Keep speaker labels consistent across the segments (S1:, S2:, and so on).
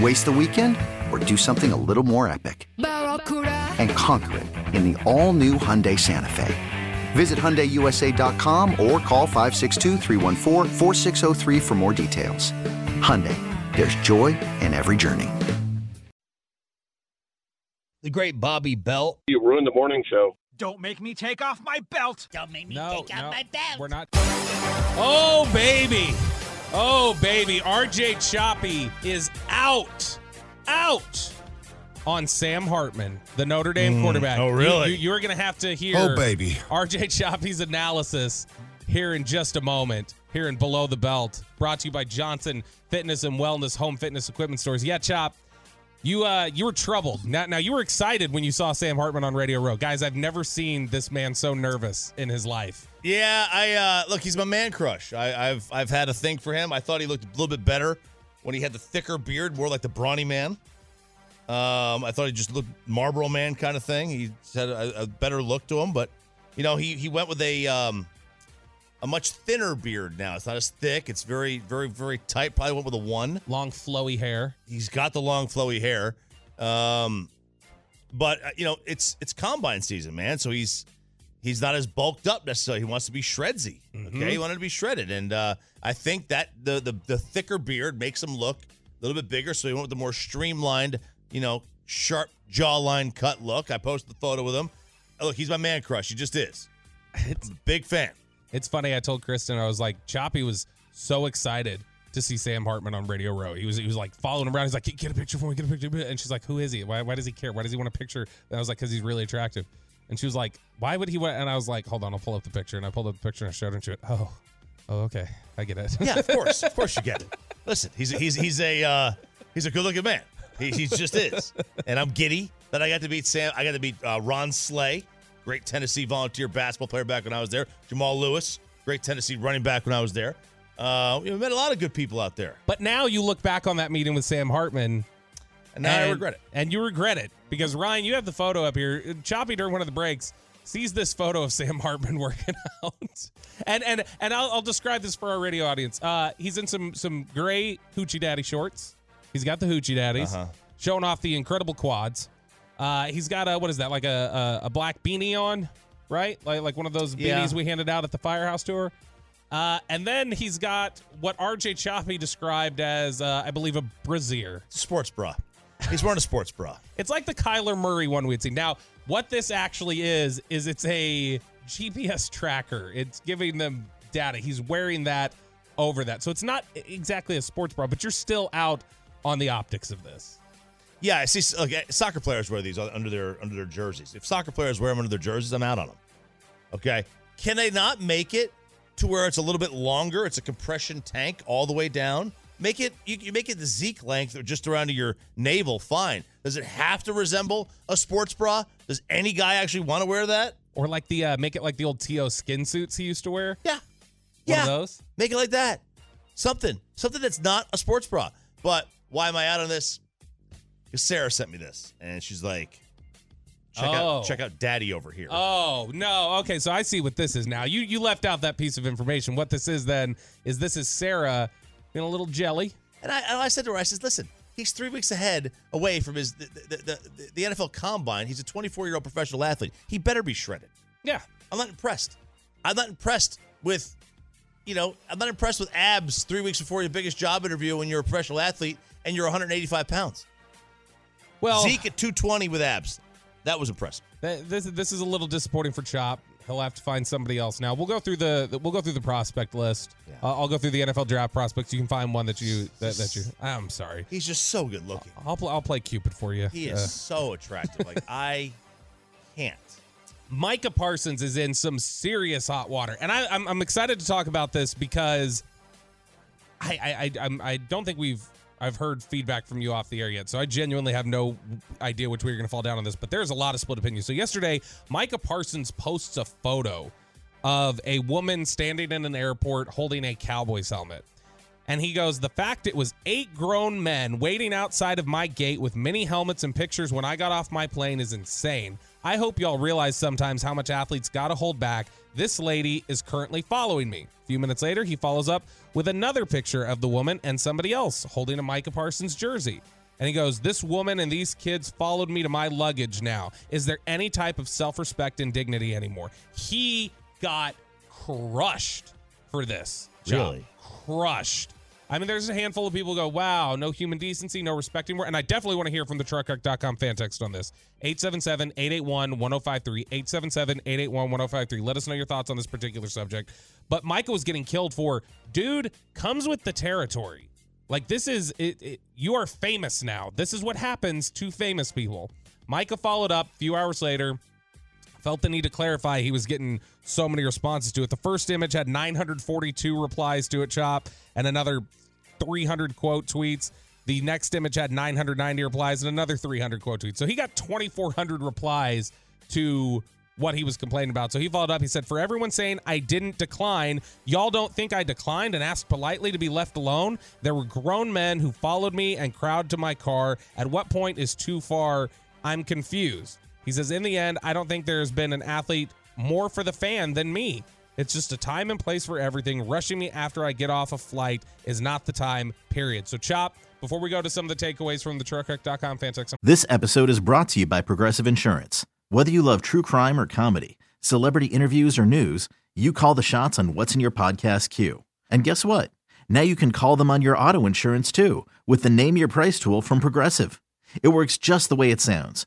S1: Waste the weekend or do something a little more epic? And conquer it in the all new Hyundai Santa Fe. Visit HyundaiUSA.com or call 562 for more details. Hyundai, there's joy in every journey.
S2: The great Bobby Belt.
S3: You ruined the morning show.
S4: Don't make me take off my belt.
S5: Don't make me
S6: No,
S5: take off
S6: no,
S5: my belt.
S6: we're not. Oh baby, oh baby, RJ Choppy is out, out on Sam Hartman, the Notre Dame mm, quarterback.
S2: oh,
S6: You-
S2: really?
S6: You, are going to have to hear.
S7: Oh, baby.
S6: RJ Choppy's analysis here in just a moment. Here in Below the Belt, brought to you by Johnson Fitness and Wellness Home Fitness Equipment Stores. Yeah, Chop, you uh you were troubled. Now, now you were excited when you saw Sam Hartman on Radio Row. Guys, I've never seen this man so nervous in his life.
S2: Yeah, I uh, look. He's my man crush. I, I've I've had a thing for him. I thought he looked a little bit better when he had the thicker beard, more like the brawny man. Um, I thought he just looked Marlboro man kind of thing. He had a, a better look to him, but you know, he he went with a um a much thinner beard now. It's not as thick. It's very very very tight. Probably went with a one.
S6: Long flowy hair.
S2: He's got the long flowy hair. Um, but uh, you know, it's it's combine season, man. So he's he's not as bulked up necessarily. He wants to be shredsy. Okay, he wanted to be shredded, and uh, I think that the, the the thicker beard makes him look a little bit bigger. So he went with the more streamlined, you know, sharp jawline cut look. I posted the photo with him. Oh, look, he's my man crush. He just is.
S6: It's
S2: big fan.
S6: It's funny. I told Kristen I was like, Choppy was so excited to see Sam Hartman on Radio Row. He was he was like following him around. He's like, get, get a picture for me, get a picture. And she's like, who is he? Why why does he care? Why does he want a picture? And I was like, because he's really attractive. And she was like, why would he want? And I was like, hold on, I'll pull up the picture. And I pulled up the picture and I showed her. And she went, oh, oh, okay, I get it.
S2: Yeah, of course, of course you get it. Listen, he's he's he's a uh, he's a good looking man. He, he just is, and I'm giddy that I got to meet Sam. I got to meet uh, Ron Slay, great Tennessee volunteer basketball player back when I was there. Jamal Lewis, great Tennessee running back when I was there. Uh, we met a lot of good people out there,
S6: But now you look back on that meeting with Sam Hartman.
S2: and now I regret it.
S6: And you regret it because Ryan, you have the photo up here. Choppy during one of the breaks sees this photo of Sam Hartman working out, and and and I'll, I'll describe this for our radio audience. Uh, he's in some some gray hoochie daddy shorts. He's got the hoochie daddies,
S2: Uh-huh.
S6: showing off the incredible quads. Uh, he's got a what is that like a a, a black beanie on, right? Like like one of those
S2: Yeah.
S6: beanies we handed out at the firehouse tour. Uh, and then he's got what RJ Choppy described as, uh, I believe, a brassiere.
S2: Sports bra. He's wearing a sports bra.
S6: It's like the Kyler Murray one we'd seen. Now, what this actually is, is it's a GPS tracker. It's giving them data. He's wearing that over that. So it's not exactly a sports bra, but you're still out on the optics of this.
S2: Yeah, I see. Okay, soccer players wear these under their under their jerseys. If soccer players wear them under their jerseys, I'm out on them. Okay, can they not make it to where it's a little bit longer? It's a compression tank all the way down. Make it you, you make it the Zeke length or just around to your navel. Fine. Does it have to resemble a sports bra? Does any guy actually want to wear that?
S6: Or like the, uh, make it like the old T.O. skin suits he used to wear.
S2: Yeah,
S6: One
S2: yeah.
S6: of those.
S2: Make it like that. Something, something that's not a sports bra. But why am I out on this? Sarah sent me this, and she's like, "Check
S6: Oh.
S2: out, check out, Daddy over here."
S6: Oh no. Okay, so I see what this is now. You you left out that piece of information. What this is then is this is Sarah in a little jelly.
S2: And I, and I said to her, I said, listen, he's three weeks ahead away from his the, the, the, the NFL Combine. He's a 24 year old professional athlete. He better be shredded.
S6: Yeah.
S2: I'm not impressed. I'm not impressed with, you know, I'm not impressed with abs three weeks before your biggest job interview when you're a professional athlete and you're 185 pounds.
S6: Well,
S2: Zeke at 220 with abs. that was impressive.
S6: Th- This this is a little disappointing for Chop. He'll have to find somebody else now. We'll go through the the- we'll go through the prospect list. Uh, I'll go through the NFL draft prospects. You can find one that you that, that you. I'm sorry.
S2: He's just so good looking.
S6: I'll pl- I'll play Cupid for you.
S2: He is
S6: Uh,
S2: so attractive. Like I can't.
S6: Micah Parsons is in some serious hot water, and I, I'm I'm excited to talk about this because I I I, I'm, I don't think we've I've heard feedback from you off the air yet, so I genuinely have no idea which way you're going to fall down on this. But there's a lot of split opinions. So yesterday, Micah Parsons posts a photo of a woman standing in an airport holding a Cowboys helmet. And he goes, The fact it was eight grown men waiting outside of my gate with mini helmets and pictures when I got off my plane is insane. I hope y'all realize sometimes how much athletes got to hold back. This lady is currently following me. A few minutes later, he follows up with another picture of the woman and somebody else holding a Micah Parsons jersey. And he goes, This woman and these kids followed me to my luggage now. Is there any type of self respect and dignity anymore? He got crushed for this. John.
S2: Really?
S6: Crushed. I mean, there's a handful of people go, wow, no human decency, no respect anymore. And I definitely want to hear from the truckhawk.com fan text on this. 877 881 1053. 877 881 1053. Let us know your thoughts on this particular subject. But Michael was getting killed for, dude, comes with the territory. Like, this is, it, it, you are famous now. This is what happens to famous people. Micah followed up a few hours later felt the need to clarify he was getting so many responses to it. The first image had 942 replies to it, Chop, and another 300 quote tweets. The next image had 990 replies and another 300 quote tweets. So he got 2,400 replies to what he was complaining about. So he followed up. He said, For everyone saying I didn't decline, y'all don't think I declined and asked politely to be left alone? There were grown men who followed me and crowd to my car. At what point is too far? I'm confused. He says, In the end, I don't think there's been an athlete more for the fan than me. It's just a time and place for everything. Rushing me after I get off a flight is not the time, period. So, Chop, before we go to some of the takeaways from the truckhawk.com fan text,
S3: This episode is brought to you by Progressive Insurance. Whether you love true crime or comedy, celebrity interviews or news, you call the shots on what's in your podcast queue. And guess what? Now you can call them on your auto insurance too with the Name Your Price tool from Progressive. It works just the way it sounds.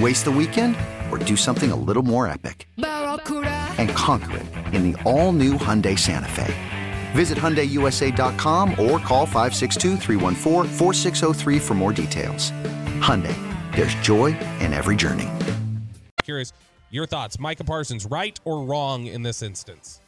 S1: Waste the weekend or do something a little more epic? And conquer it in the all new Hyundai Santa Fe. Visit HyundaiUSA.com or call 562-314-4603 for more details. Hyundai, there's joy in every journey.
S6: curious your thoughts. Micah Parsons, right or wrong in this instance?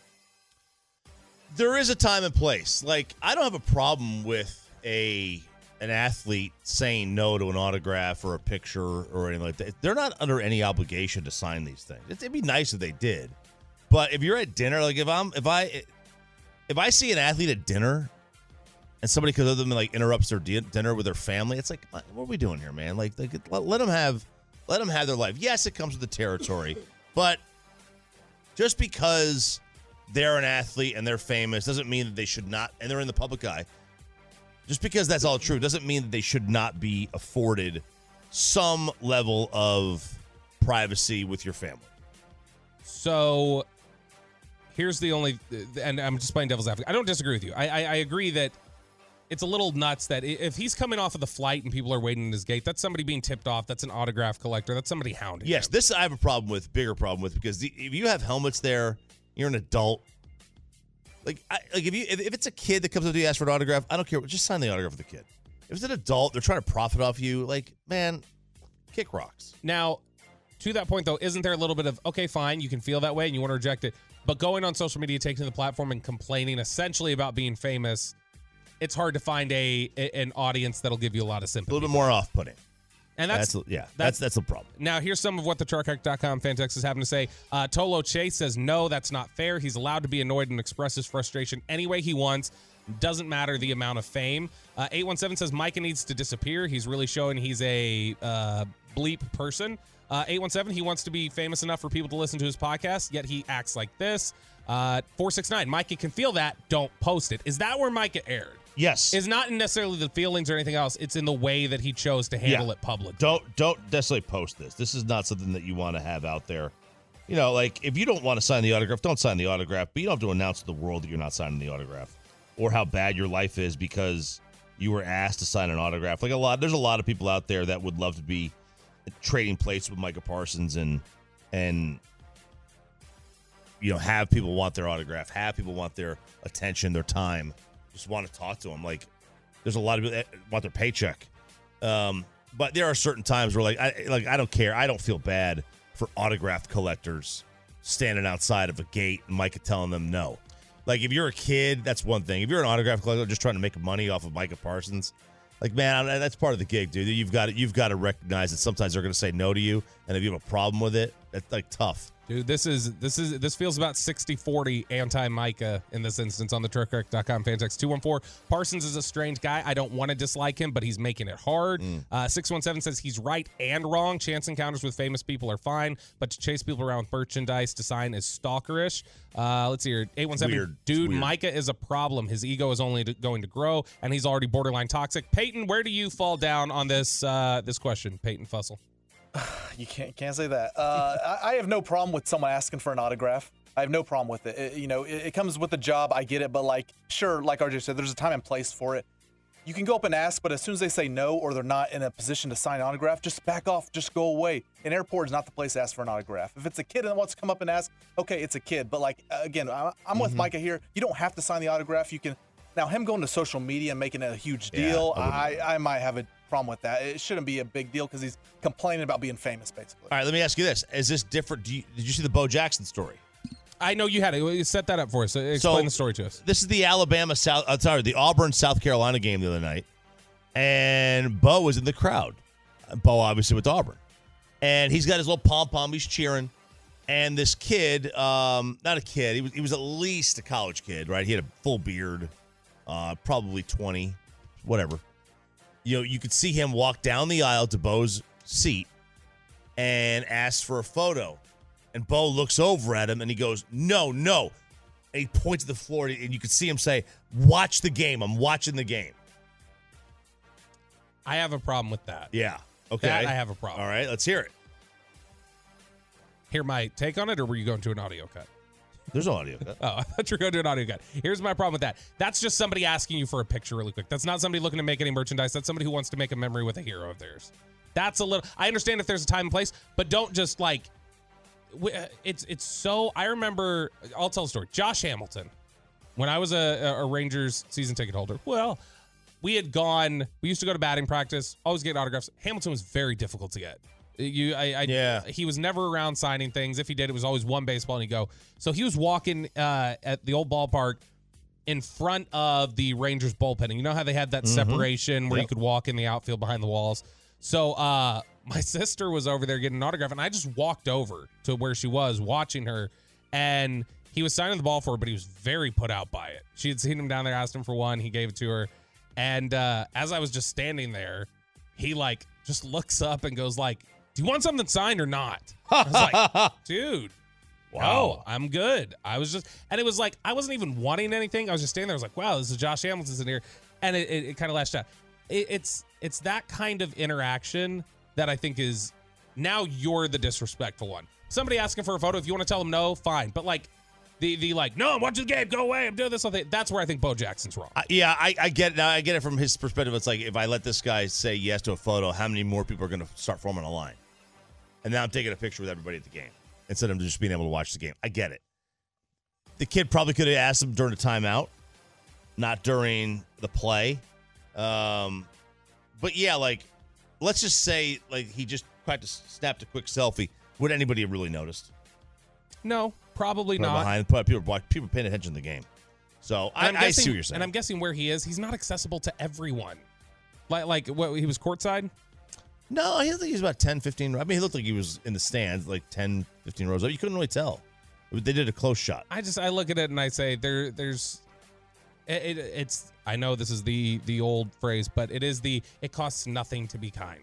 S2: there is a time and place. Like I don't have a problem with a an athlete saying no to an autograph or a picture or anything like that. They're not under any obligation to sign these things. It'd be nice if they did. But if you're at dinner, like if I'm if I if I see an athlete at dinner and somebody comes up to them like interrupts their di- dinner with their family, it's like what are we doing here, man? Like, like let, let them have let them have their life. Yes, it comes with the territory, but just because they're an athlete and they're famous doesn't mean that they should not and they're in the public eye just because that's all true doesn't mean that they should not be afforded some level of privacy with your family.
S6: So here's the only, and I'm just playing devil's advocate. I don't disagree with you. I, I, I agree that it's a little nuts that if he's coming off of the flight and people are waiting in his gate, that's somebody being tipped off. That's an autograph collector. That's somebody hounding.
S2: Yes,
S6: him.
S2: this I have a problem with, bigger problem with, because the, if you have helmets there, you're an adult. Like, I, like if you if, if it's a kid that comes up to you ask for an autograph, I don't care. Just sign the autograph with the kid. If it's an adult, they're trying to profit off you. Like, man, kick rocks.
S6: Now, to that point though, isn't there a little bit of okay, fine, you can feel that way and you want to reject it, but going on social media, taking the platform and complaining essentially about being famous, it's hard to find a, a- an audience that'll give you a lot of sympathy.
S2: A little bit more off-putting.
S6: And that's,
S2: That's, yeah. That's that's the problem.
S6: Now, here's some of what the truckhack.com fan text is having to say. Uh, Tolo Chase says, no, that's not fair. He's allowed to be annoyed and express his frustration any way he wants. Doesn't matter the amount of fame. Uh, 817 says, Micah needs to disappear. He's really showing he's a uh, bleep person. Uh, 817, he wants to be famous enough for people to listen to his podcast, yet he acts like this. Uh, 469, Micah can feel that. Don't post it. Is that where Micah aired?
S2: Yes.
S6: Is not necessarily the feelings or anything else. It's in the way that he chose to handle
S2: Yeah.
S6: it publicly.
S2: don't don't necessarily post this. This is not something that you want to have out there. You know, like if you don't want to sign the autograph, don't sign the autograph. But you don't have to announce to the world that you're not signing the autograph or how bad your life is because you were asked to sign an autograph. Like a lot, there's a lot of people out there that would love to be trading plates with Micah Parsons and and you know have people want their autograph, have people want their attention, their time, just want to talk to them. Like there's a lot of people that want their paycheck. Um, but there are certain times where like I like I don't care. I don't feel bad for autograph collectors standing outside of a gate and Micah telling them no. Like if you're a kid, that's one thing. If you're an autograph collector just trying to make money off of Micah Parsons, like man, that's part of the gig, dude. You've got to, you've got to recognize that sometimes they're going to say no to you, and if you have a problem with it, that's like tough.
S6: Dude, this is this is this feels about 60-40 anti-Micah in this instance on the truckwreck.com fan text 214. Parsons is a strange guy. I don't want to dislike him, but he's making it hard. Uh, 617 says he's right and wrong. Chance encounters with famous people are fine, but to chase people around with merchandise to sign is stalkerish. Uh, let's see here. 817
S2: Weird.
S6: Dude. Micah is a problem. His ego is only to- going to grow and he's already borderline toxic. Peyton, where do you fall down on this uh, this question, Peyton Fussell?
S7: You can't can't say that. Uh, I, I have no problem with someone asking for an autograph. I have no problem with it. It- you know, it, it comes with the job. I get it, but like, sure, like RJ said, there's a time and place for it. You can go up and ask, but as soon as they say no or they're not in a position to sign an autograph, just back off, just go away. An airport is not the place to ask for an autograph. If it's a kid and wants to come up and ask, okay, it's a kid. But like again, I, I'm with Micah here. You don't have to sign the autograph. You can. Now him going to social media and making it a huge
S2: Yeah,
S7: deal,
S2: I.
S7: I, I might have a problem with that. It shouldn't be a big deal because he's complaining about being famous, basically.
S2: All right, let me ask you this: Is this different? Do you, did you see the Bo Jackson story?
S6: I know you had it. Set that up for us. Explain the story to us.
S2: This is the Alabama South. Uh, sorry, the Auburn South Carolina game the other night, and Bo was in the crowd. Bo obviously with Auburn, and he's got his little pom pom. He's cheering, and this kid, um, not a kid, he was he was at least a college kid, right? He had a full beard, uh, probably twenty, whatever. You know, you could see him walk down the aisle to Bo's seat and asks for a photo. And Bo looks over at him and he goes, No, no. And he points to the floor and you could see him say, Watch the game. I'm watching the game.
S6: I have a problem with that.
S2: Yeah. Okay.
S6: That I have a problem.
S2: All right, let's hear it.
S6: Hear my take on it, or were you going to an audio cut?
S2: There's no audio. cut.
S6: Oh, I thought you were going to do an audio cut. Here's my problem with that. That's just somebody asking you for a picture really quick. That's not somebody looking to make any merchandise. That's somebody who wants to make a memory with a hero of theirs. That's a little. I understand if there's a time and place, but don't just like. uh, It's it's so. I remember. I'll tell a story. Josh Hamilton, when I was a, a Rangers season ticket holder. Well, we had gone. We used to go to batting practice. Always get autographs. Hamilton was very difficult to get. You, I, I,
S2: Yeah.
S6: He was never around signing things. If he did, it was always one baseball and he go. So he was walking uh, at the old ballpark in front of the Rangers bullpen. And you know how they had that separation where you could walk in the outfield behind the walls. So uh, my sister was over there getting an autograph, and I just walked over to where she was watching her, and he was signing the ball for her, but he was very put out by it. She had seen him down there, asked him for one, he gave it to her, and uh, as I was just standing there, he like just looks up and goes like, "Do you want something signed or not?" I was like, "Dude."
S2: Wow.
S6: No, I'm good. I was just, and it was like I wasn't even wanting anything. I was just standing there. I was like, "Wow, this is Josh Hamilton's in here," and it, it, it kind of lashed out. It, it's it's that kind of interaction that I think is now you're the disrespectful one. Somebody asking for a photo, if you want to tell them no, fine. But like the the like, no, I'm watching the game, go away, I'm doing this. Something. That's where I think Bo Jackson's wrong.
S2: Uh, yeah, I, I get now. I get it from his perspective. It's like if I let this guy say yes to a photo, how many more people are going to start forming a line? And now I'm taking a picture with everybody at the game instead of just being able to watch the game. I get it. The kid probably could have asked him during the timeout, not during the play. Um, but yeah, like let's just say like he just practiced snapped a quick selfie. Would anybody have really noticed?
S6: No, probably not.
S2: Behind but people watch people paying attention to the game. So I,
S6: I'm
S2: I see what you're saying.
S6: And I'm guessing where he is, he's not accessible to everyone. Like, like what he was courtside.
S2: No, I think he was about 10, 15. I mean, he looked like he was in the stands, like 10, 15 rows up. You couldn't really tell. They did a close shot.
S6: I just I look at it and I say there there's it, it, it's I know this is the the old phrase, but it is the it costs nothing to be kind.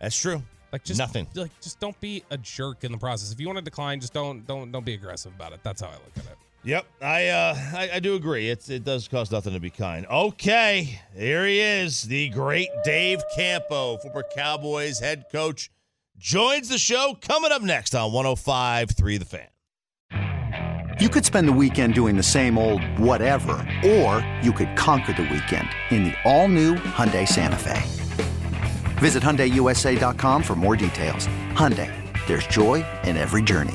S2: That's true.
S6: Like just
S2: Nothing.
S6: Like just don't be a jerk in the process. If you want to decline, just don't don't don't be aggressive about it. That's how I look at it.
S2: Yep, I uh, I, I do agree. It's it does cost nothing to be kind. Okay, here he is, the great Dave Campo, former Cowboys head coach, joins the show. Coming up next on 105.3 The Fan.
S1: You could spend the weekend doing the same old whatever, or you could conquer the weekend in the all-new Hyundai Santa Fe. Visit HyundaiUSA.com for more details. Hyundai, there's joy in every journey.